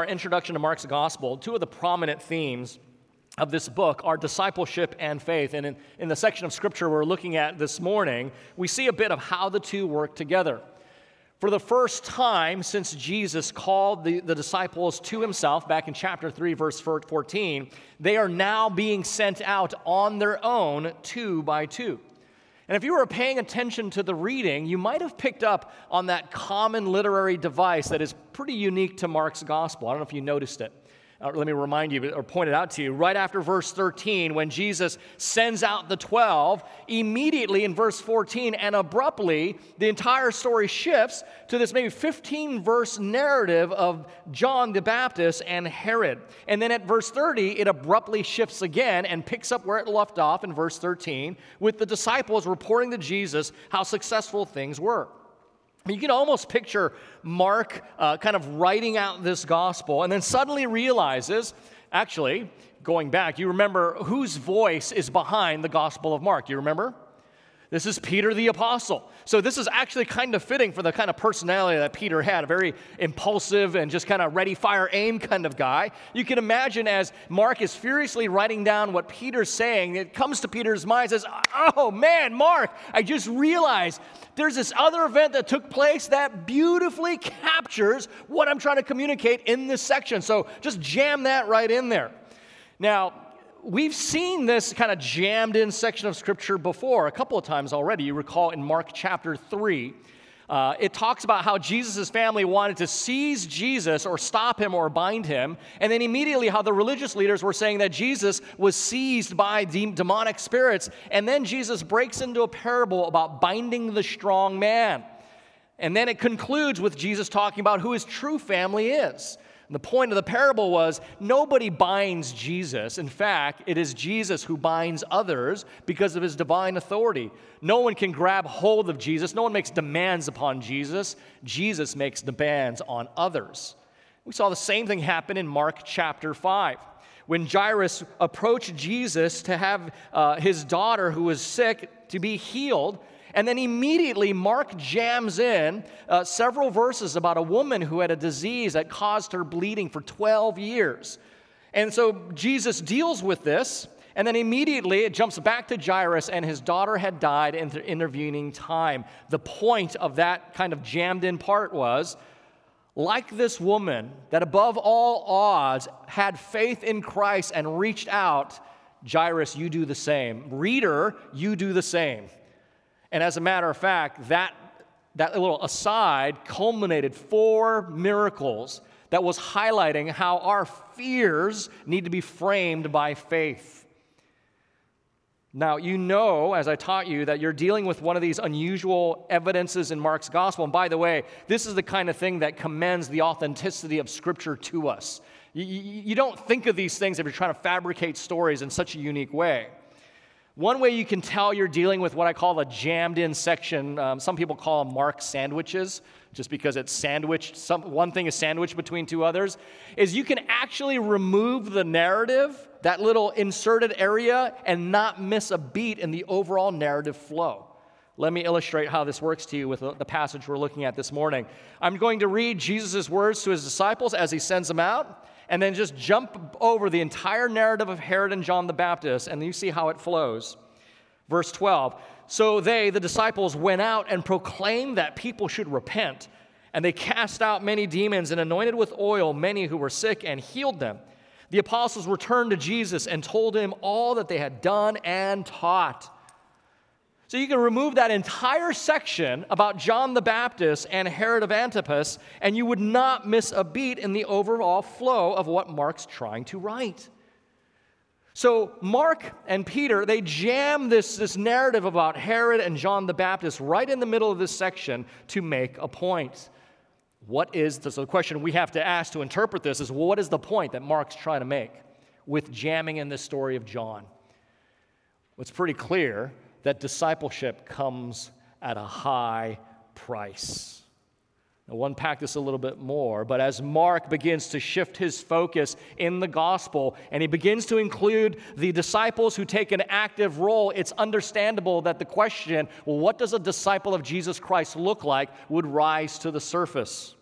our introduction to Mark's gospel, two of the prominent themes of this book are discipleship and faith. And in, in the section of scripture we're looking at this morning, we see a bit of how the two work together. For the first time since Jesus called the, the disciples to himself back in chapter 3, verse 14, they are now being sent out on their own, two by two. And if you were paying attention to the reading, you might have picked up on that common literary device that is pretty unique to Mark's gospel. I don't know if you noticed it uh, let me remind you or point it out to you, right after verse 13, when Jesus sends out the 12, immediately in verse 14 and abruptly, the entire story shifts to this maybe 15 verse narrative of John the Baptist and Herod. And then at verse 30, it abruptly shifts again and picks up where it left off in verse 13 with the disciples reporting to Jesus how successful things were. You can almost picture Mark uh, kind of writing out this gospel and then suddenly realizes, actually, going back, you remember whose voice is behind the gospel of Mark? You remember? This is Peter the Apostle. So, this is actually kind of fitting for the kind of personality that Peter had a very impulsive and just kind of ready, fire, aim kind of guy. You can imagine as Mark is furiously writing down what Peter's saying, it comes to Peter's mind, says, Oh man, Mark, I just realized there's this other event that took place that beautifully captures what I'm trying to communicate in this section. So, just jam that right in there. Now, we've seen this kind of jammed in section of scripture before a couple of times already. You recall in Mark chapter 3. Uh, it talks about how Jesus' family wanted to seize Jesus or stop him or bind him, and then immediately how the religious leaders were saying that Jesus was seized by de- demonic spirits, and then Jesus breaks into a parable about binding the strong man. And then it concludes with Jesus talking about who his true family is. And the point of the parable was nobody binds Jesus. In fact, it is Jesus who binds others because of his divine authority. No one can grab hold of Jesus, no one makes demands upon Jesus. Jesus makes demands on others. We saw the same thing happen in Mark chapter 5 when Jairus approached Jesus to have uh, his daughter, who was sick, to be healed, and then immediately, Mark jams in uh, several verses about a woman who had a disease that caused her bleeding for 12 years. And so Jesus deals with this, and then immediately it jumps back to Jairus, and his daughter had died in the intervening time. The point of that kind of jammed in part was like this woman that above all odds had faith in Christ and reached out, Jairus, you do the same. Reader, you do the same. And as a matter of fact, that, that little aside culminated four miracles that was highlighting how our fears need to be framed by faith. Now, you know, as I taught you, that you're dealing with one of these unusual evidences in Mark's gospel. And by the way, this is the kind of thing that commends the authenticity of Scripture to us. You, you, you don't think of these things if you're trying to fabricate stories in such a unique way. One way you can tell you're dealing with what I call a jammed in section, um, some people call them mark sandwiches, just because it's sandwiched, some, one thing is sandwiched between two others, is you can actually remove the narrative, that little inserted area, and not miss a beat in the overall narrative flow. Let me illustrate how this works to you with the passage we're looking at this morning. I'm going to read Jesus' words to his disciples as he sends them out and then just jump over the entire narrative of Herod and John the Baptist, and you see how it flows. Verse 12 So they, the disciples, went out and proclaimed that people should repent. And they cast out many demons and anointed with oil many who were sick and healed them. The apostles returned to Jesus and told him all that they had done and taught. So you can remove that entire section about John the Baptist and Herod of Antipas, and you would not miss a beat in the overall flow of what Mark's trying to write. So Mark and Peter, they jam this, this narrative about Herod and John the Baptist right in the middle of this section to make a point. What is the, so the question we have to ask to interpret this is well, what is the point that Mark's trying to make with jamming in this story of John? It's pretty clear that discipleship comes at a high price. Now, we'll unpack this a little bit more, but as Mark begins to shift his focus in the gospel and he begins to include the disciples who take an active role, it's understandable that the question, well, what does a disciple of Jesus Christ look like, would rise to the surface.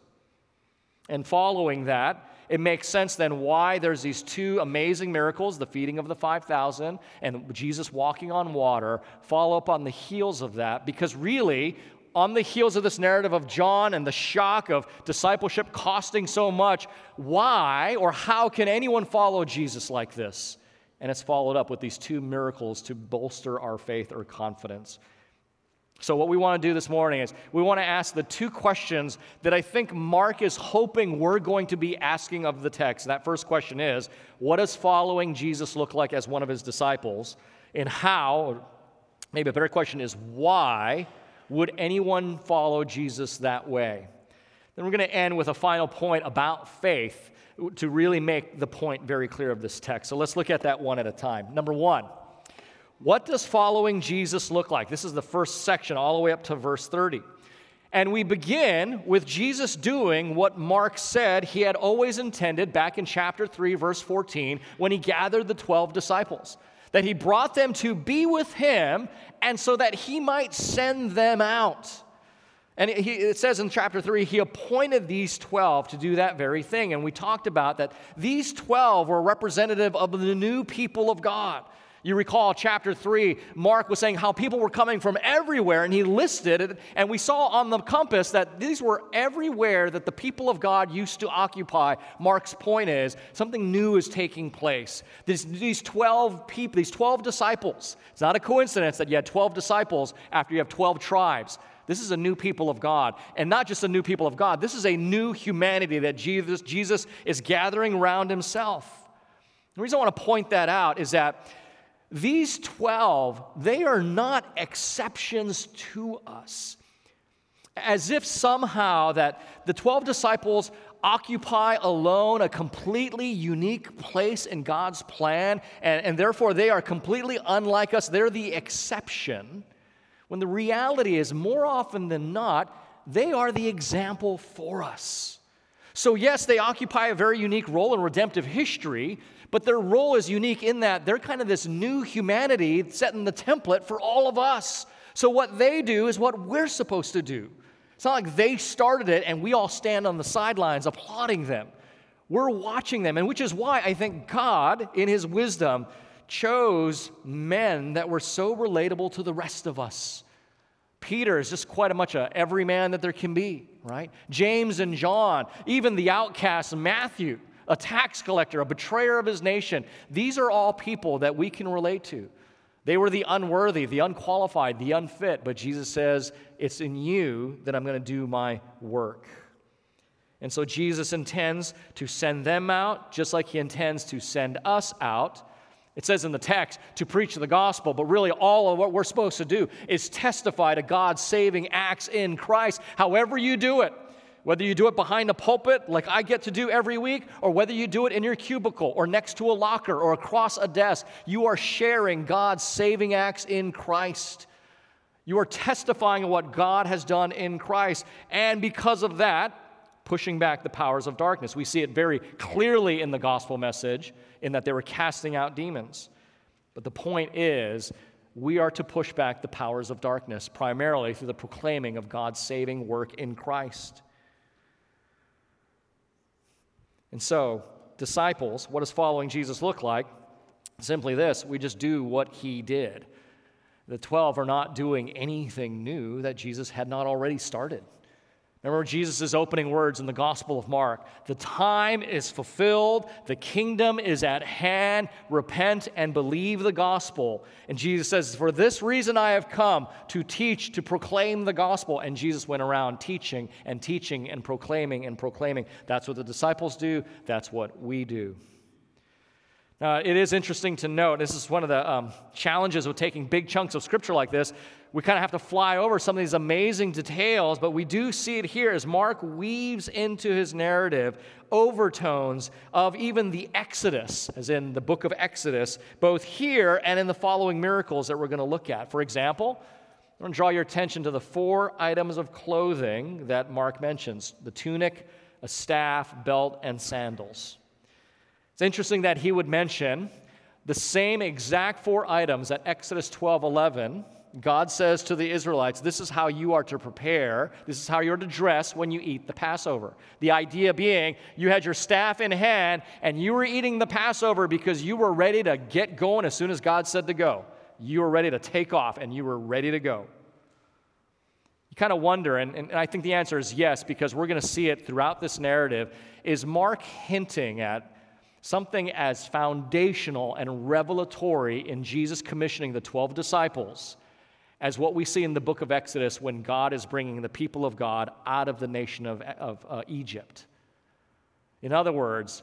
And following that, it makes sense then why there's these two amazing miracles the feeding of the 5,000 and Jesus walking on water follow up on the heels of that. Because really, on the heels of this narrative of John and the shock of discipleship costing so much, why or how can anyone follow Jesus like this? And it's followed up with these two miracles to bolster our faith or confidence. So, what we want to do this morning is we want to ask the two questions that I think Mark is hoping we're going to be asking of the text. That first question is What does following Jesus look like as one of his disciples? And how, maybe a better question is why would anyone follow Jesus that way? Then we're going to end with a final point about faith to really make the point very clear of this text. So, let's look at that one at a time. Number one, what does following Jesus look like? This is the first section, all the way up to verse 30. And we begin with Jesus doing what Mark said he had always intended back in chapter 3, verse 14, when he gathered the 12 disciples. That he brought them to be with him, and so that he might send them out. And he, it says in chapter 3, he appointed these 12 to do that very thing. And we talked about that these 12 were representative of the new people of God. You recall chapter 3, Mark was saying how people were coming from everywhere, and he listed it, and we saw on the compass that these were everywhere that the people of God used to occupy. Mark's point is something new is taking place. These, these 12 people, these 12 disciples, it's not a coincidence that you had 12 disciples after you have 12 tribes. This is a new people of God. And not just a new people of God, this is a new humanity that Jesus, Jesus is gathering around himself. The reason I want to point that out is that these 12, they are not exceptions to us. As if somehow that the 12 disciples occupy alone a completely unique place in God's plan, and, and therefore they are completely unlike us. They're the exception. When the reality is, more often than not, they are the example for us. So, yes, they occupy a very unique role in redemptive history, but their role is unique in that they're kind of this new humanity setting the template for all of us. So, what they do is what we're supposed to do. It's not like they started it and we all stand on the sidelines applauding them. We're watching them, and which is why I think God, in His wisdom, chose men that were so relatable to the rest of us. Peter is just quite a much a every man that there can be, right? James and John, even the outcast Matthew a tax collector, a betrayer of his nation. These are all people that we can relate to. They were the unworthy, the unqualified, the unfit, but Jesus says, It's in you that I'm going to do my work. And so Jesus intends to send them out just like he intends to send us out. It says in the text to preach the gospel, but really all of what we're supposed to do is testify to God's saving acts in Christ, however you do it. Whether you do it behind the pulpit, like I get to do every week, or whether you do it in your cubicle, or next to a locker, or across a desk, you are sharing God's saving acts in Christ. You are testifying of what God has done in Christ, and because of that, pushing back the powers of darkness. We see it very clearly in the gospel message in that they were casting out demons. But the point is, we are to push back the powers of darkness primarily through the proclaiming of God's saving work in Christ. And so, disciples, what does following Jesus look like? Simply this we just do what he did. The 12 are not doing anything new that Jesus had not already started. Remember Jesus' opening words in the Gospel of Mark The time is fulfilled, the kingdom is at hand. Repent and believe the gospel. And Jesus says, For this reason I have come to teach, to proclaim the gospel. And Jesus went around teaching and teaching and proclaiming and proclaiming. That's what the disciples do, that's what we do. Now, it is interesting to note, this is one of the um, challenges with taking big chunks of scripture like this we kind of have to fly over some of these amazing details, but we do see it here as Mark weaves into his narrative overtones of even the Exodus, as in the book of Exodus, both here and in the following miracles that we're going to look at. For example, I want to draw your attention to the four items of clothing that Mark mentions the tunic, a staff, belt, and sandals. It's interesting that he would mention the same exact four items that Exodus 12 11 God says to the Israelites, This is how you are to prepare, this is how you're to dress when you eat the Passover. The idea being, you had your staff in hand and you were eating the Passover because you were ready to get going as soon as God said to go. You were ready to take off and you were ready to go. You kind of wonder, and, and I think the answer is yes, because we're going to see it throughout this narrative. Is Mark hinting at something as foundational and revelatory in Jesus commissioning the 12 disciples? as what we see in the book of Exodus when God is bringing the people of God out of the nation of, of uh, Egypt. In other words,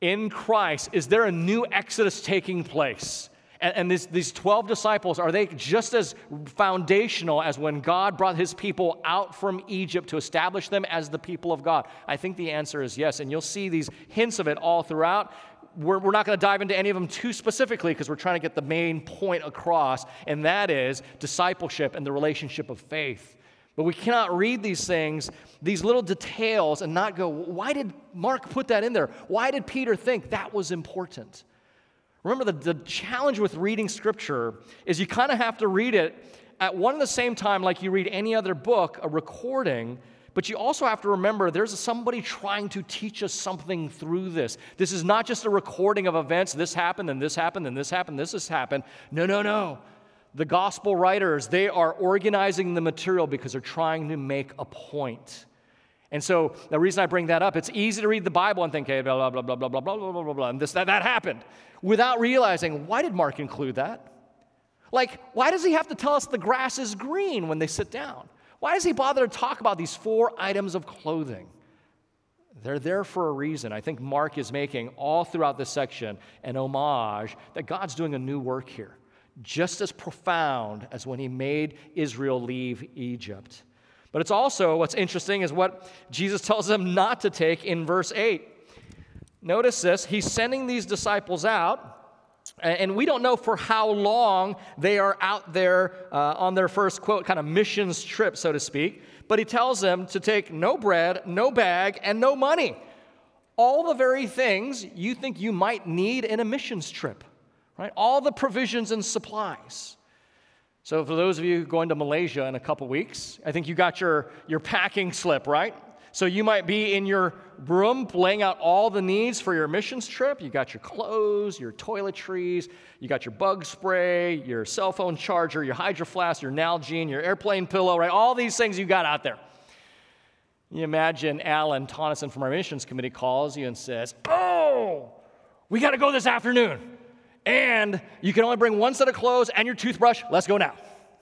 in Christ, is there a new Exodus taking place? And, and this, these 12 disciples, are they just as foundational as when God brought his people out from Egypt to establish them as the people of God? I think the answer is yes. And you'll see these hints of it all throughout we're, we're not going to dive into any of them too specifically because we're trying to get the main point across, and that is discipleship and the relationship of faith. But we cannot read these things, these little details, and not go, why did Mark put that in there? Why did Peter think that was important? Remember, the, the challenge with reading scripture is you kind of have to read it at one and the same time, like you read any other book, a recording, but you also have to remember there's somebody trying to teach us something through this. This is not just a recording of events. This happened, and this happened, and this happened, this has happened. No, no, no. The gospel writers, they are organizing the material because they're trying to make a point. And so the reason I bring that up, it's easy to read the Bible and think, blah, blah, blah, blah, blah, blah, blah, blah, blah, and this, that, that happened, without realizing, why did Mark include that? Like, why does he have to tell us the grass is green when they sit down? Why does he bother to talk about these four items of clothing? They're there for a reason. I think Mark is making all throughout this section an homage that God's doing a new work here, just as profound as when he made Israel leave Egypt. But it's also what's interesting is what Jesus tells them not to take in verse 8. Notice this he's sending these disciples out and we don't know for how long they are out there uh, on their first quote, kind of missions trip, so to speak. But he tells them to take no bread, no bag, and no money. All the very things you think you might need in a missions trip, right? All the provisions and supplies. So, for those of you going to Malaysia in a couple weeks, I think you got your, your packing slip, right? So you might be in your room laying out all the needs for your missions trip. You got your clothes, your toiletries, you got your bug spray, your cell phone charger, your hydro flask, your Nalgene, your airplane pillow, right? All these things you got out there. You imagine Alan Tonneson from our missions committee calls you and says, Oh, we got to go this afternoon. And you can only bring one set of clothes and your toothbrush. Let's go now,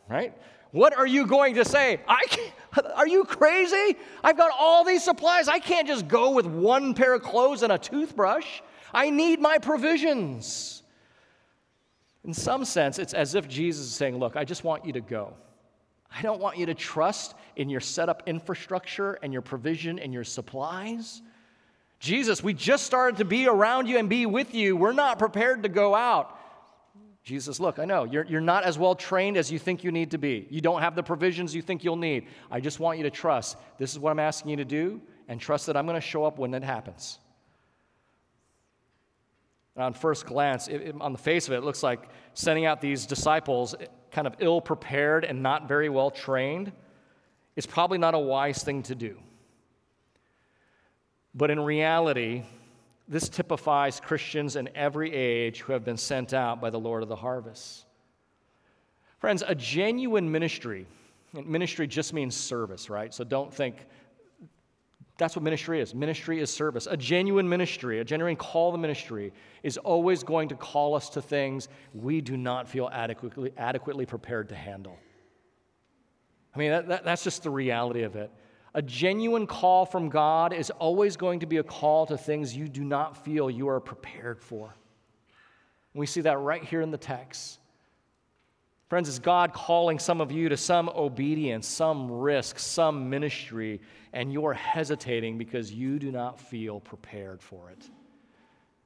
right? What are you going to say? I are you crazy? I've got all these supplies. I can't just go with one pair of clothes and a toothbrush. I need my provisions. In some sense, it's as if Jesus is saying, Look, I just want you to go. I don't want you to trust in your setup infrastructure and your provision and your supplies. Jesus, we just started to be around you and be with you. We're not prepared to go out. Jesus, look, I know you're, you're not as well trained as you think you need to be. You don't have the provisions you think you'll need. I just want you to trust this is what I'm asking you to do and trust that I'm going to show up when it happens. And on first glance, it, it, on the face of it, it looks like sending out these disciples eh, kind of ill prepared and not very well trained is probably not a wise thing to do. But in reality, this typifies Christians in every age who have been sent out by the Lord of the harvest. Friends, a genuine ministry, ministry just means service, right? So don't think that's what ministry is. Ministry is service. A genuine ministry, a genuine call to ministry, is always going to call us to things we do not feel adequately, adequately prepared to handle. I mean, that, that, that's just the reality of it. A genuine call from God is always going to be a call to things you do not feel you are prepared for. we see that right here in the text. Friends, is God calling some of you to some obedience, some risk, some ministry, and you're hesitating because you do not feel prepared for it?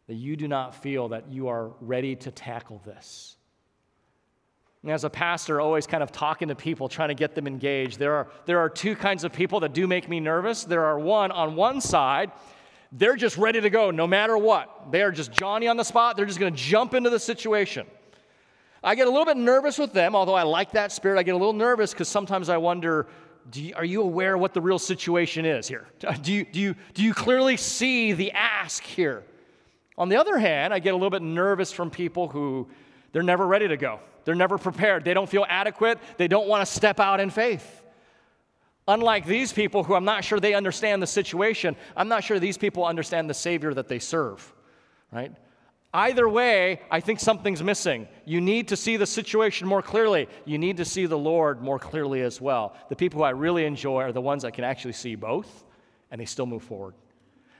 That you do not feel that you are ready to tackle this? And as a pastor, always kind of talking to people, trying to get them engaged, there are, there are two kinds of people that do make me nervous. There are one, on one side, they're just ready to go no matter what. They are just Johnny on the spot, they're just going to jump into the situation. I get a little bit nervous with them, although I like that spirit. I get a little nervous because sometimes I wonder you, are you aware what the real situation is here? Do you, do, you, do you clearly see the ask here? On the other hand, I get a little bit nervous from people who they're never ready to go. They're never prepared. They don't feel adequate. They don't want to step out in faith. Unlike these people who I'm not sure they understand the situation, I'm not sure these people understand the Savior that they serve, right? Either way, I think something's missing. You need to see the situation more clearly. You need to see the Lord more clearly as well. The people who I really enjoy are the ones that can actually see both and they still move forward.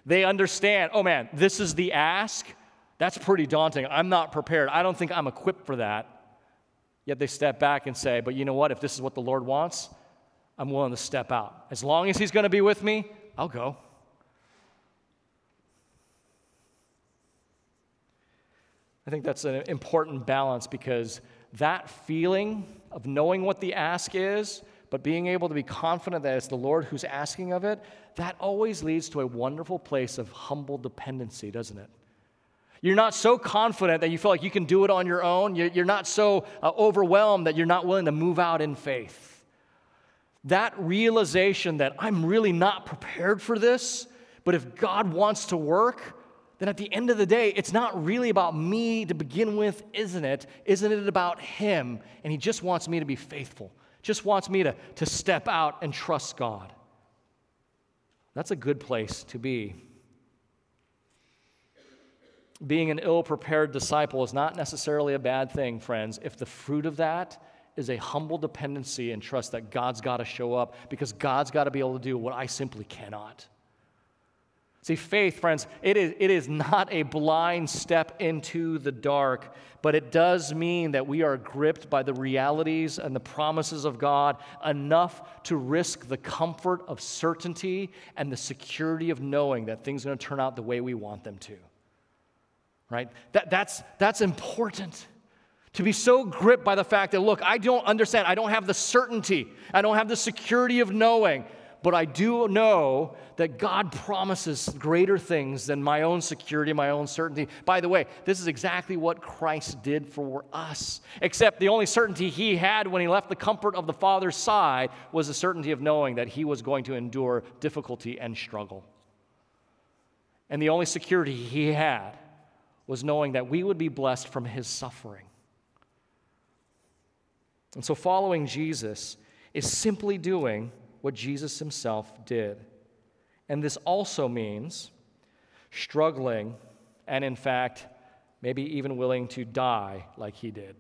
They understand, oh man, this is the ask. That's pretty daunting. I'm not prepared. I don't think I'm equipped for that. Yet they step back and say, but you know what? If this is what the Lord wants, I'm willing to step out. As long as He's going to be with me, I'll go. I think that's an important balance because that feeling of knowing what the ask is, but being able to be confident that it's the Lord who's asking of it, that always leads to a wonderful place of humble dependency, doesn't it? You're not so confident that you feel like you can do it on your own. You're not so uh, overwhelmed that you're not willing to move out in faith. That realization that I'm really not prepared for this, but if God wants to work, then at the end of the day, it's not really about me to begin with, isn't it? Isn't it about Him? And He just wants me to be faithful, just wants me to, to step out and trust God. That's a good place to be. Being an ill prepared disciple is not necessarily a bad thing, friends, if the fruit of that is a humble dependency and trust that God's got to show up because God's got to be able to do what I simply cannot. See, faith, friends, it is, it is not a blind step into the dark, but it does mean that we are gripped by the realities and the promises of God enough to risk the comfort of certainty and the security of knowing that things are going to turn out the way we want them to. Right? That, that's, that's important. To be so gripped by the fact that, look, I don't understand, I don't have the certainty, I don't have the security of knowing but I do know that God promises greater things than my own security, my own certainty. By the way, this is exactly what Christ did for us, except the only certainty he had when he left the comfort of the Father's side was the certainty of knowing that he was going to endure difficulty and struggle. And the only security he had was knowing that we would be blessed from his suffering. And so, following Jesus is simply doing what Jesus himself did. And this also means struggling and, in fact, maybe even willing to die like he did.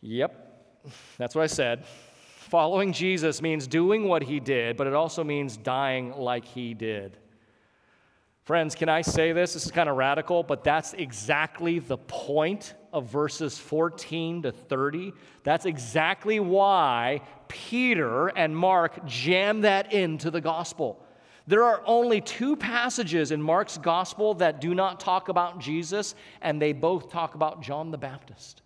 Yep, that's what I said. Following Jesus means doing what he did, but it also means dying like he did. Friends, can I say this? This is kind of radical, but that's exactly the point of verses 14 to 30. That's exactly why Peter and Mark jam that into the gospel. There are only two passages in Mark's gospel that do not talk about Jesus, and they both talk about John the Baptist.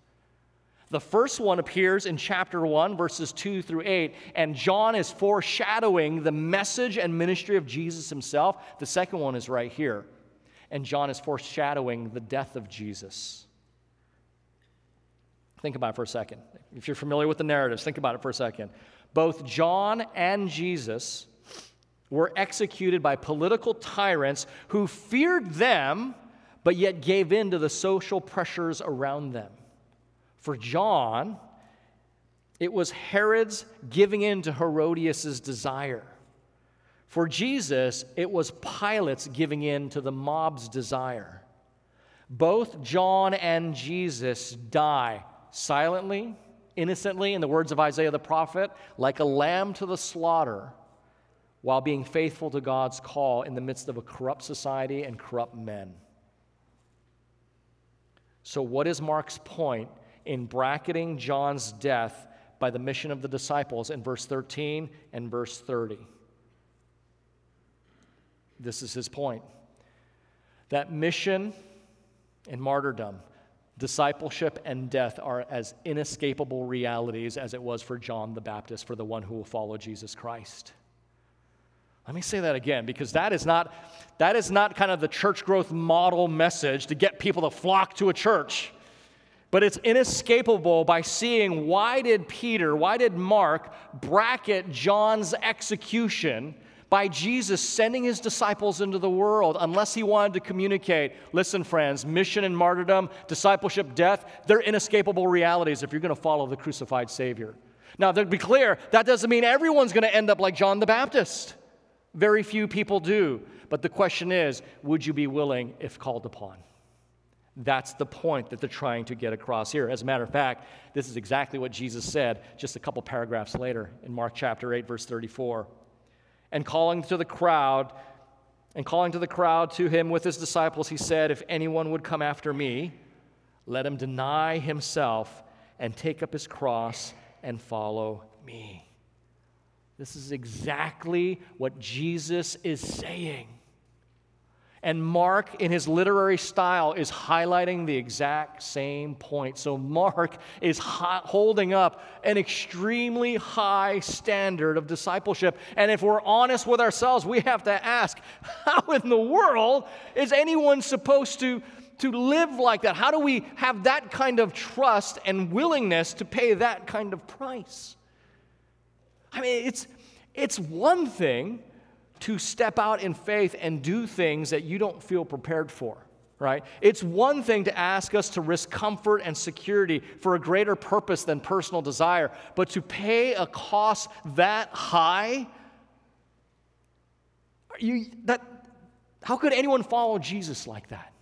The first one appears in chapter 1, verses 2 through 8, and John is foreshadowing the message and ministry of Jesus himself. The second one is right here, and John is foreshadowing the death of Jesus. Think about it for a second. If you're familiar with the narratives, think about it for a second. Both John and Jesus were executed by political tyrants who feared them, but yet gave in to the social pressures around them. For John, it was Herod's giving in to Herodias' desire. For Jesus, it was Pilate's giving in to the mob's desire. Both John and Jesus die silently, innocently, in the words of Isaiah the prophet, like a lamb to the slaughter, while being faithful to God's call in the midst of a corrupt society and corrupt men. So, what is Mark's point in bracketing John's death by the mission of the disciples in verse 13 and verse 30. This is his point. That mission and martyrdom, discipleship and death are as inescapable realities as it was for John the Baptist, for the one who will follow Jesus Christ. Let me say that again because that is not that is not kind of the church growth model message to get people to flock to a church. But it's inescapable by seeing why did Peter, why did Mark bracket John's execution by Jesus sending his disciples into the world unless he wanted to communicate listen, friends, mission and martyrdom, discipleship, death, they're inescapable realities if you're going to follow the crucified Savior. Now, to be clear, that doesn't mean everyone's going to end up like John the Baptist. Very few people do. But the question is would you be willing if called upon? That's the point that they're trying to get across here. As a matter of fact, this is exactly what Jesus said just a couple paragraphs later in Mark chapter 8, verse 34. And calling to the crowd, and calling to the crowd to him with his disciples, he said, If anyone would come after me, let him deny himself and take up his cross and follow me. This is exactly what Jesus is saying. And Mark, in his literary style, is highlighting the exact same point. So, Mark is holding up an extremely high standard of discipleship. And if we're honest with ourselves, we have to ask how in the world is anyone supposed to, to live like that? How do we have that kind of trust and willingness to pay that kind of price? I mean, it's, it's one thing to step out in faith and do things that you don't feel prepared for, right? It's one thing to ask us to risk comfort and security for a greater purpose than personal desire, but to pay a cost that high, you, that, how could anyone follow Jesus like that?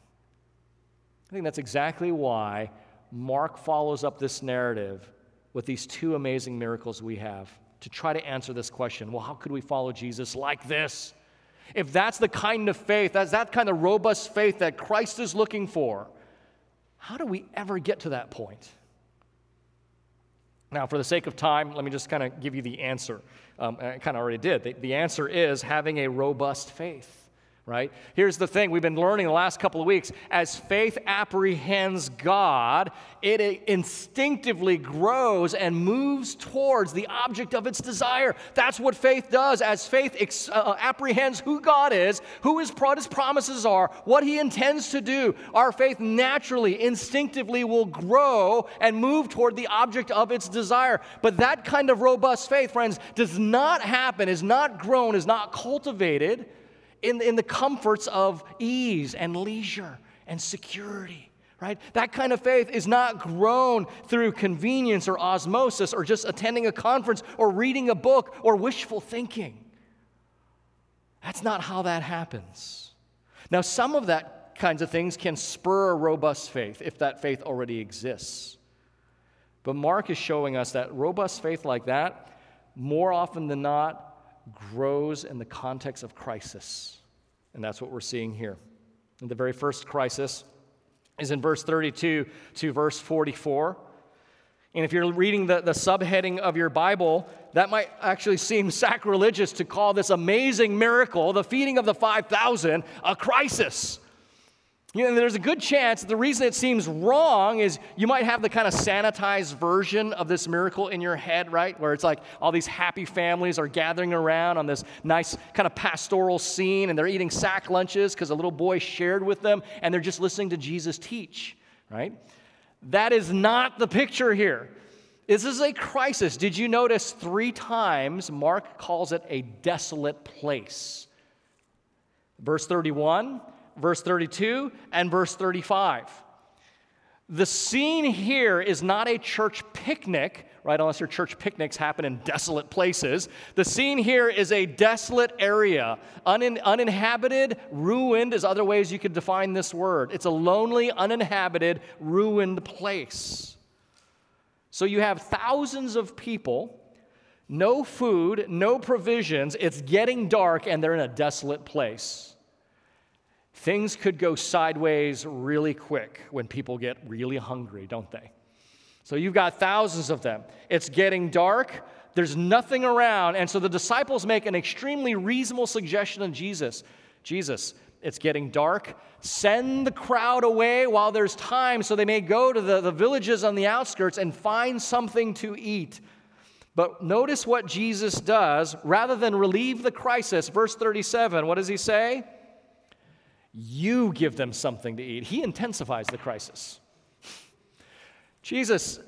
I think that's exactly why Mark follows up this narrative with these two amazing miracles we have to try to answer this question well, how could we follow Jesus like this? If that's the kind of faith, that's that kind of robust faith that Christ is looking for, how do we ever get to that point? Now, for the sake of time, let me just kind of give you the answer. Um, I kind of already did. The, the answer is having a robust faith right? Here's the thing we've been learning the last couple of weeks. As faith apprehends God, it instinctively grows and moves towards the object of its desire. That's what faith does. As faith ex- uh, uh apprehends who God is, who his, what his promises are, what he intends to do, our faith naturally, instinctively will grow and move toward the object of its desire. But that kind of robust faith, friends, does not happen, is not grown, is not cultivated in, in the comforts of ease and leisure and security, right? That kind of faith is not grown through convenience or osmosis or just attending a conference or reading a book or wishful thinking. That's not how that happens. Now, some of that kinds of things can spur a robust faith if that faith already exists. But Mark is showing us that robust faith like that, more often than not, grows in the context of crisis. And that's what we're seeing here. And the very first crisis is in verse 32 to verse 44. And if you're reading the, the subheading of your Bible, that might actually seem sacrilegious to call this amazing miracle, the feeding of the 5,000, a crisis. You know, there's a good chance that the reason it seems wrong is you might have the kind of sanitized version of this miracle in your head, right? Where it's like all these happy families are gathering around on this nice kind of pastoral scene and they're eating sack lunches because a little boy shared with them and they're just listening to Jesus teach, right? That is not the picture here. This is a crisis. Did you notice three times Mark calls it a desolate place? Verse 31 verse 32 and verse 35. The scene here is not a church picnic, right? Unless your church picnics happen in desolate places. The scene here is a desolate area, unin- uninhabited, ruined is other ways you could define this word. It's a lonely, uninhabited, ruined place. So you have thousands of people, no food, no provisions. It's getting dark, and they're in a desolate place. Things could go sideways really quick when people get really hungry, don't they? So you've got thousands of them. It's getting dark, there's nothing around. And so the disciples make an extremely reasonable suggestion to Jesus Jesus, it's getting dark. Send the crowd away while there's time so they may go to the, the villages on the outskirts and find something to eat. But notice what Jesus does. Rather than relieve the crisis, verse 37, what does he say? You give them something to eat. He intensifies the crisis. Jesus,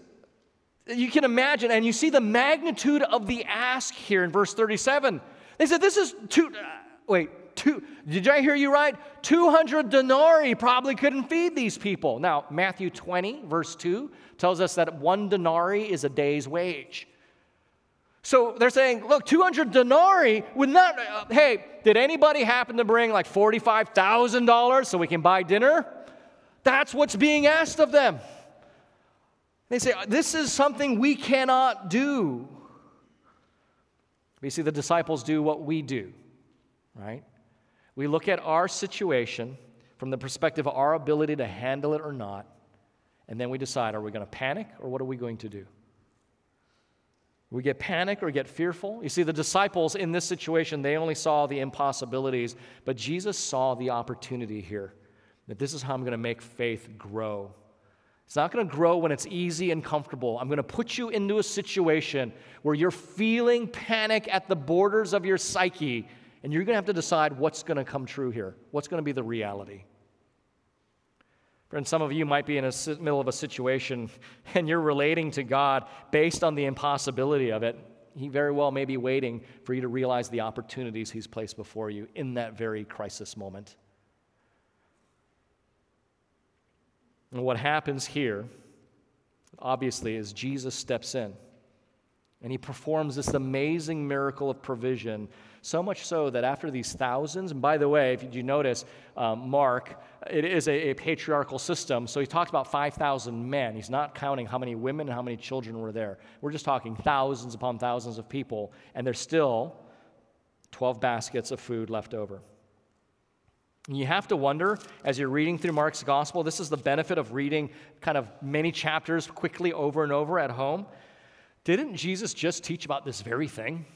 you can imagine, and you see the magnitude of the ask here in verse 37. They said, This is two, uh, wait, two, did I hear you right? 200 denarii probably couldn't feed these people. Now, Matthew 20, verse 2, tells us that one denarii is a day's wage. So they're saying, look, 200 denarii would not, uh, hey, did anybody happen to bring like $45,000 so we can buy dinner? That's what's being asked of them. They say, this is something we cannot do. You see, the disciples do what we do, right? We look at our situation from the perspective of our ability to handle it or not, and then we decide are we going to panic or what are we going to do? We get panic or get fearful. You see, the disciples in this situation, they only saw the impossibilities, but Jesus saw the opportunity here that this is how I'm going to make faith grow. It's not going to grow when it's easy and comfortable. I'm going to put you into a situation where you're feeling panic at the borders of your psyche, and you're going to have to decide what's going to come true here. What's going to be the reality? Friends, some of you might be in the middle of a situation and you're relating to God based on the impossibility of it. He very well may be waiting for you to realize the opportunities He's placed before you in that very crisis moment. And what happens here, obviously, is Jesus steps in and He performs this amazing miracle of provision so much so that after these thousands, and by the way, if you notice, um, Mark, it is a, a, patriarchal system, so he talks about 5,000 men. He's not counting how many women and how many children were there. We're just talking thousands upon thousands of people, and there's still 12 baskets of food left over. You have to wonder as you're reading through Mark's gospel, this is the benefit of reading kind of many chapters quickly over and over at home. Didn't Jesus just teach about this very thing?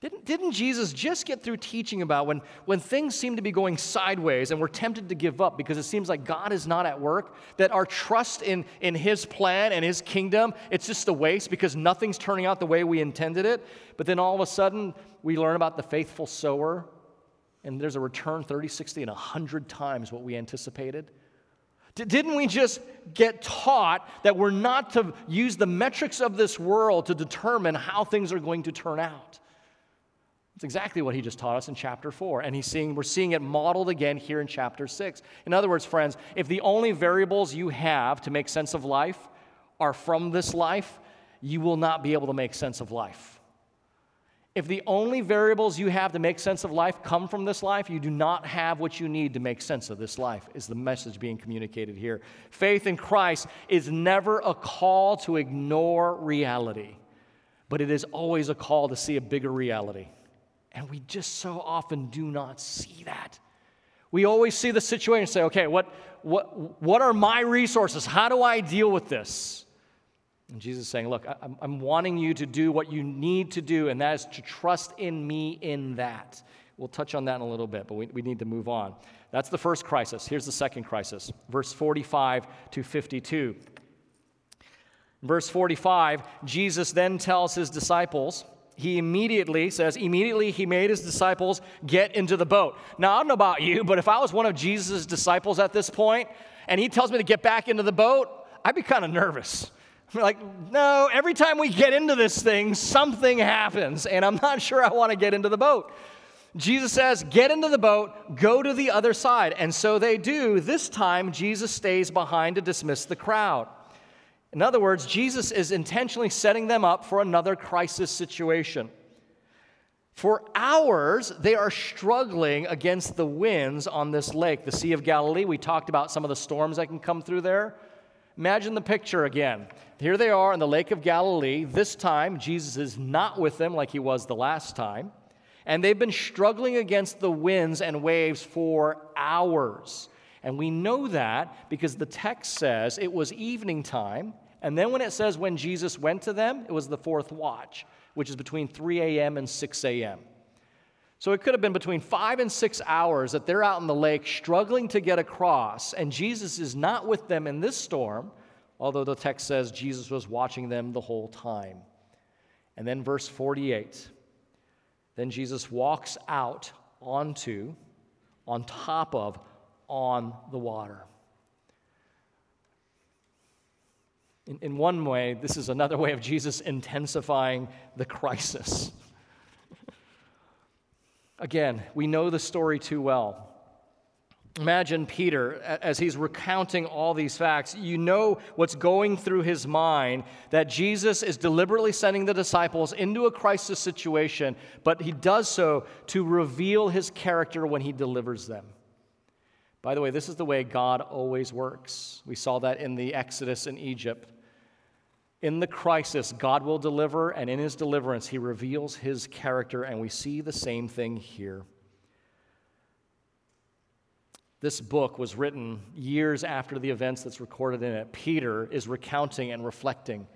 Didn't, didn't Jesus just get through teaching about when, when things seem to be going sideways and we're tempted to give up because it seems like God is not at work, that our trust in, in His plan and His kingdom, it's just a waste because nothing's turning out the way we intended it. But then all of a sudden, we learn about the faithful sower and there's a return 30, 60, and 100 times what we anticipated. Didn't we just get taught that we're not to use the metrics of this world to determine how things are going to turn out? It's exactly what he just taught us in chapter 4. And he's seeing, we're seeing it modeled again here in chapter 6. In other words, friends, if the only variables you have to make sense of life are from this life, you will not be able to make sense of life. If the only variables you have to make sense of life come from this life, you do not have what you need to make sense of this life, is the message being communicated here. Faith in Christ is never a call to ignore reality, but it is always a call to see a bigger reality. And we just so often do not see that. We always see the situation and say, okay, what, what, what are my resources? How do I deal with this? And Jesus is saying, look, I'm, I'm wanting you to do what you need to do, and that is to trust in me in that. We'll touch on that in a little bit, but we, we need to move on. That's the first crisis. Here's the second crisis, verse 45 to 52. Verse 45, Jesus then tells his disciples, he immediately says, immediately he made his disciples get into the boat. Now, I don't know about you, but if I was one of Jesus' disciples at this point and he tells me to get back into the boat, I'd be kind of nervous. I'm like, no, every time we get into this thing, something happens, and I'm not sure I want to get into the boat. Jesus says, Get into the boat, go to the other side. And so they do. This time, Jesus stays behind to dismiss the crowd. In other words, Jesus is intentionally setting them up for another crisis situation. For hours, they are struggling against the winds on this lake, the Sea of Galilee. We talked about some of the storms that can come through there. Imagine the picture again. Here they are in the Lake of Galilee. This time, Jesus is not with them like he was the last time. And they've been struggling against the winds and waves for hours. And we know that because the text says it was evening time. And then when it says when Jesus went to them, it was the fourth watch, which is between 3 a.m. and 6 a.m. So it could have been between five and six hours that they're out in the lake struggling to get across. And Jesus is not with them in this storm, although the text says Jesus was watching them the whole time. And then verse 48 then Jesus walks out onto, on top of, on the water. In, in one way, this is another way of Jesus intensifying the crisis. Again, we know the story too well. Imagine Peter as he's recounting all these facts. You know what's going through his mind that Jesus is deliberately sending the disciples into a crisis situation, but he does so to reveal his character when he delivers them. By the way, this is the way God always works. We saw that in the Exodus in Egypt. In the crisis, God will deliver, and in his deliverance, he reveals his character, and we see the same thing here. This book was written years after the events that's recorded in it. Peter is recounting and reflecting.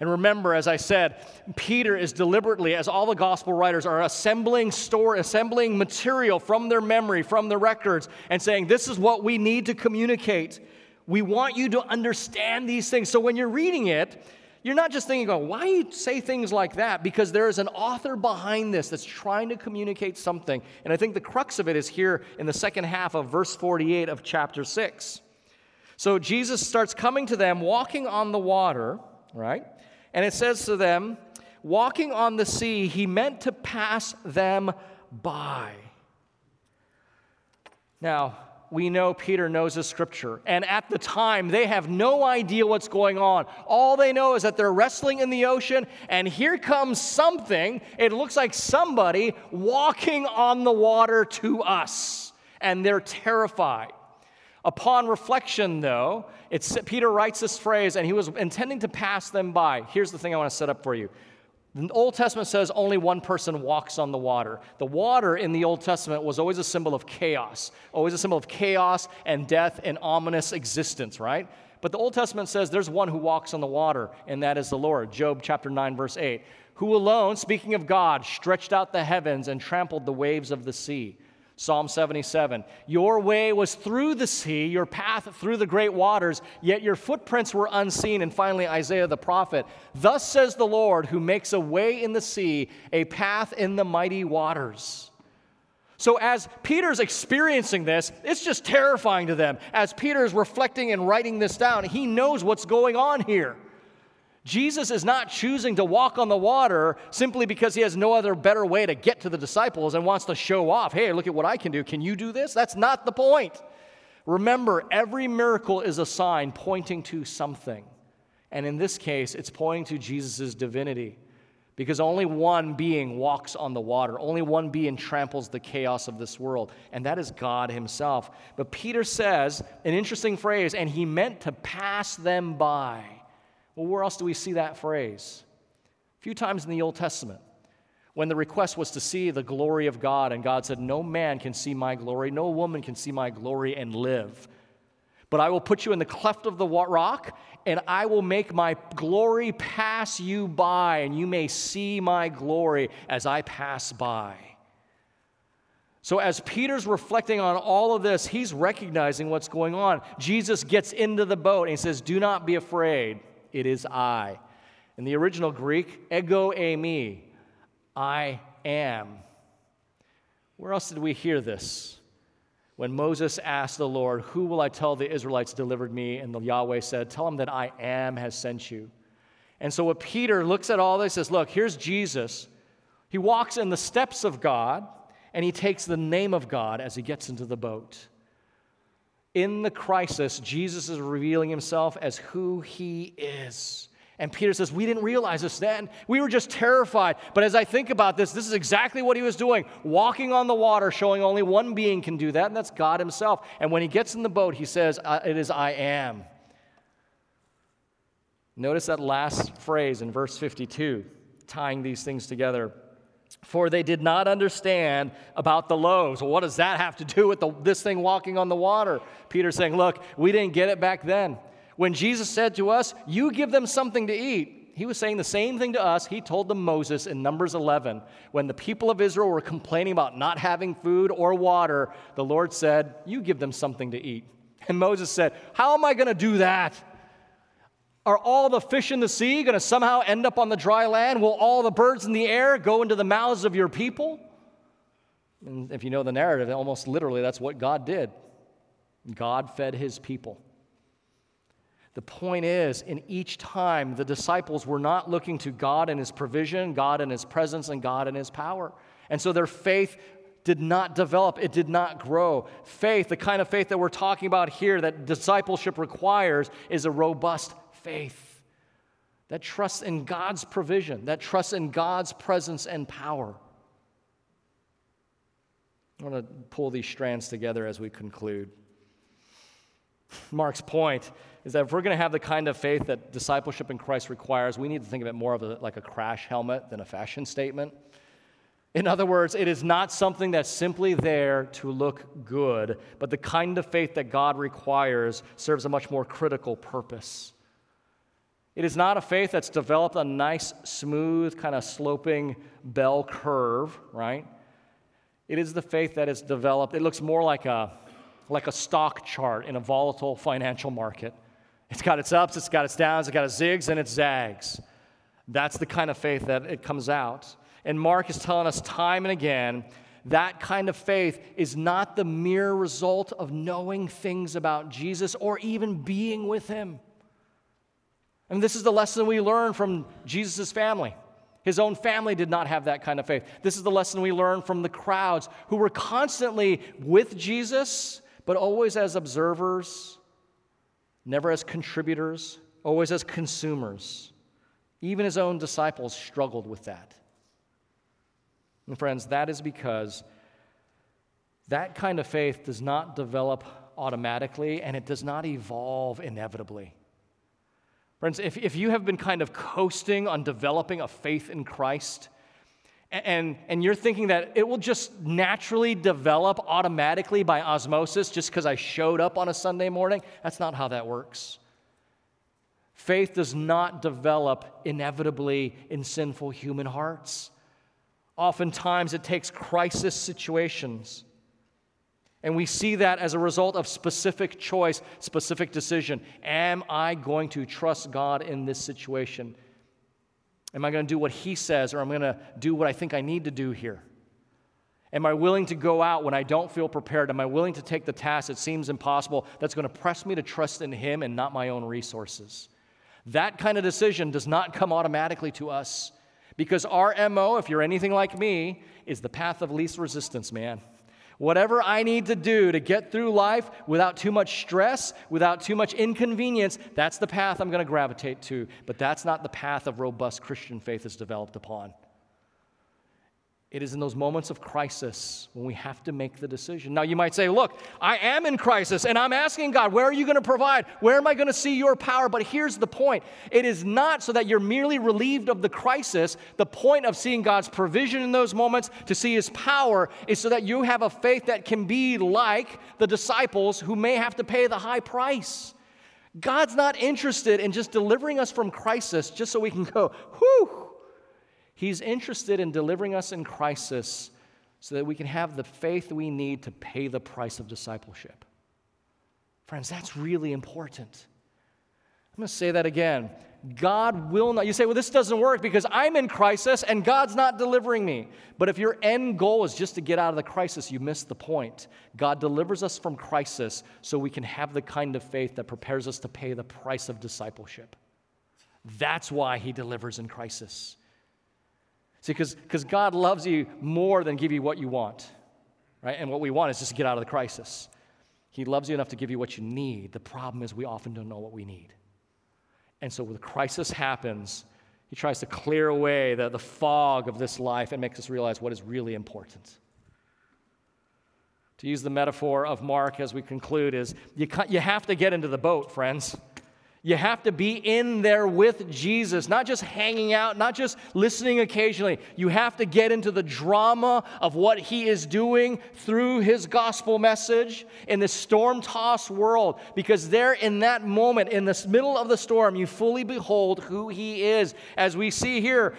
And remember, as I said, Peter is deliberately, as all the gospel writers are assembling story, assembling material from their memory, from the records, and saying, This is what we need to communicate. We want you to understand these things. So when you're reading it, you're not just thinking, going, why you say things like that? Because there is an author behind this that's trying to communicate something. And I think the crux of it is here in the second half of verse 48 of chapter 6. So Jesus starts coming to them, walking on the water, right? And it says to them, walking on the sea, he meant to pass them by. Now, we know Peter knows the scripture. And at the time, they have no idea what's going on. All they know is that they're wrestling in the ocean, and here comes something. It looks like somebody walking on the water to us. And they're terrified. Upon reflection, though, Peter writes this phrase, and he was intending to pass them by. Here's the thing I want to set up for you the Old Testament says only one person walks on the water. The water in the Old Testament was always a symbol of chaos, always a symbol of chaos and death and ominous existence, right? But the Old Testament says there's one who walks on the water, and that is the Lord. Job chapter 9, verse 8. Who alone, speaking of God, stretched out the heavens and trampled the waves of the sea. Psalm 77 Your way was through the sea, your path through the great waters, yet your footprints were unseen. And finally, Isaiah the prophet Thus says the Lord, who makes a way in the sea, a path in the mighty waters. So, as Peter's experiencing this, it's just terrifying to them. As Peter's reflecting and writing this down, he knows what's going on here. Jesus is not choosing to walk on the water simply because he has no other better way to get to the disciples and wants to show off. Hey, look at what I can do. Can you do this? That's not the point. Remember, every miracle is a sign pointing to something. And in this case, it's pointing to Jesus' divinity because only one being walks on the water. Only one being tramples the chaos of this world, and that is God Himself. But Peter says an interesting phrase, and He meant to pass them by. Well, where else do we see that phrase? A few times in the Old Testament. When the request was to see the glory of God, and God said, No man can see my glory, no woman can see my glory and live. But I will put you in the cleft of the rock, and I will make my glory pass you by, and you may see my glory as I pass by. So, as Peter's reflecting on all of this, he's recognizing what's going on. Jesus gets into the boat and he says, Do not be afraid it is I. In the original Greek, ego eimi, I am. Where else did we hear this? When Moses asked the Lord, Who will I tell the Israelites delivered me? And the Yahweh said, Tell them that I am has sent you. And so, what Peter looks at all this says, Look, here's Jesus. He walks in the steps of God, and he takes the name of God as he gets into the boat. In the crisis, Jesus is revealing himself as who he is. And Peter says, We didn't realize this then. We were just terrified. But as I think about this, this is exactly what he was doing walking on the water, showing only one being can do that, and that's God himself. And when he gets in the boat, he says, It is I am. Notice that last phrase in verse 52, tying these things together for they did not understand about the loaves. Well, what does that have to do with the, this thing walking on the water? Peter saying, Look, we didn't get it back then. When Jesus said to us, You give them something to eat, he was saying the same thing to us. He told them Moses in Numbers 11. When the people of Israel were complaining about not having food or water, the Lord said, You give them something to eat. And Moses said, How am I going to do that? Are all the fish in the sea going to somehow end up on the dry land? Will all the birds in the air go into the mouths of your people? And if you know the narrative, almost literally that's what God did. God fed his people. The point is, in each time, the disciples were not looking to God and His provision, God and His presence, and God and His power. And so their faith did not develop, it did not grow. Faith, the kind of faith that we're talking about here, that discipleship requires, is a robust faith that trusts in God's provision, that trusts in God's presence and power. I want to pull these strands together as we conclude. Mark's point is that if we're going to have the kind of faith that discipleship in Christ requires, we need to think of it more of a, like a crash helmet than a fashion statement. In other words, it is not something that's simply there to look good, but the kind of faith that God requires serves a much more critical purpose. It is not a faith that's developed a nice, smooth, kind of sloping bell curve, right? It is the faith that is developed, it looks more like a, like a stock chart in a volatile financial market. It's got its ups, it's got its downs, it's got its zigs and its zags. That's the kind of faith that it comes out. And Mark is telling us time and again that kind of faith is not the mere result of knowing things about Jesus or even being with him. And this is the lesson we learn from Jesus' family. His own family did not have that kind of faith. This is the lesson we learn from the crowds who were constantly with Jesus, but always as observers, never as contributors, always as consumers. Even his own disciples struggled with that. And friends, that is because that kind of faith does not develop automatically and it does not evolve inevitably. Friends, if, if you have been kind of coasting on developing a faith in Christ, and, and you're thinking that it will just naturally develop automatically by osmosis just because I showed up on a Sunday morning, that's not how that works. Faith does not develop inevitably in sinful human hearts. Oftentimes, it takes crisis situations. And we see that as a result of specific choice, specific decision. Am I going to trust God in this situation? Am I going to do what He says, or am I going to do what I think I need to do here? Am I willing to go out when I don't feel prepared? Am I willing to take the task that seems impossible that's going to press me to trust in Him and not my own resources? That kind of decision does not come automatically to us. Because our MO, if you're anything like me, is the path of least resistance, man. Whatever I need to do to get through life without too much stress, without too much inconvenience, that's the path I'm going to gravitate to. But that's not the path of robust Christian faith is developed upon. It is in those moments of crisis when we have to make the decision. Now, you might say, Look, I am in crisis and I'm asking God, where are you going to provide? Where am I going to see your power? But here's the point it is not so that you're merely relieved of the crisis. The point of seeing God's provision in those moments to see his power is so that you have a faith that can be like the disciples who may have to pay the high price. God's not interested in just delivering us from crisis just so we can go, whew He's interested in delivering us in crisis so that we can have the faith we need to pay the price of discipleship. Friends, that's really important. I'm going to say that again. God will not. You say, well, this doesn't work because I'm in crisis and God's not delivering me. But if your end goal is just to get out of the crisis, you miss the point. God delivers us from crisis so we can have the kind of faith that prepares us to pay the price of discipleship. That's why He delivers in crisis. See, because God loves you more than give you what you want, right? And what we want is just to get out of the crisis. He loves you enough to give you what you need. The problem is we often don't know what we need. And so when the crisis happens, he tries to clear away the, the fog of this life and makes us realize what is really important. To use the metaphor of Mark as we conclude, is you, you have to get into the boat, friends. You have to be in there with Jesus, not just hanging out, not just listening occasionally. You have to get into the drama of what he is doing through his gospel message in this storm tossed world. Because there, in that moment, in the middle of the storm, you fully behold who he is. As we see here,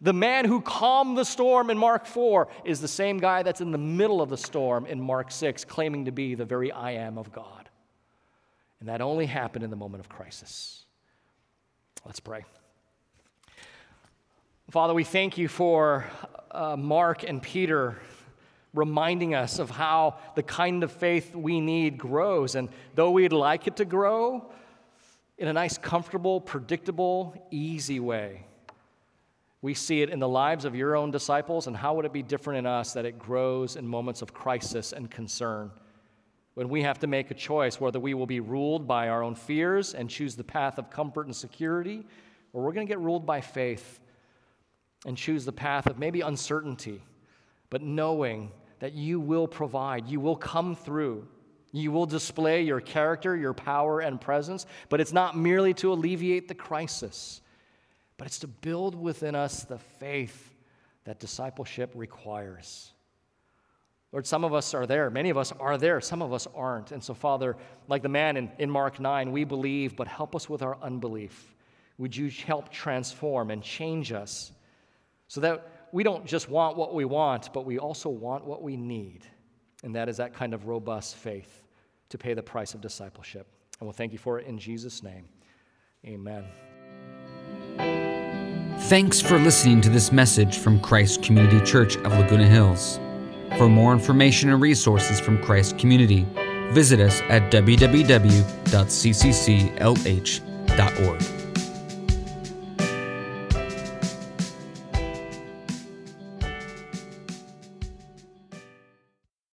the man who calmed the storm in Mark 4 is the same guy that's in the middle of the storm in Mark 6, claiming to be the very I am of God. And that only happened in the moment of crisis. Let's pray. Father, we thank you for uh, Mark and Peter reminding us of how the kind of faith we need grows. And though we'd like it to grow, in a nice, comfortable, predictable, easy way. We see it in the lives of your own disciples, and how would it be different in us that it grows in moments of crisis and concern? When we have to make a choice whether we will be ruled by our own fears and choose the path of comfort and security, or we're going to get ruled by faith and choose the path of maybe uncertainty, but knowing that you will provide, you will come through, you will display your character, your power, and presence, but it's not merely to alleviate the crisis, but it's to build within us the faith that discipleship requires. Lord, some of us are there. Many of us are there. Some of us aren't. And so, Father, like the man in, in Mark 9, we believe, but help us with our unbelief. Would you help transform and change us so that we don't just want what we want, but we also want what we need? And that is that kind of robust faith to pay the price of discipleship. And we'll thank you for it in Jesus' name. Amen. Thanks for listening to this message from Christ Community Church of Laguna Hills. For more information and resources from Christ Community, visit us at www.ccclh.org.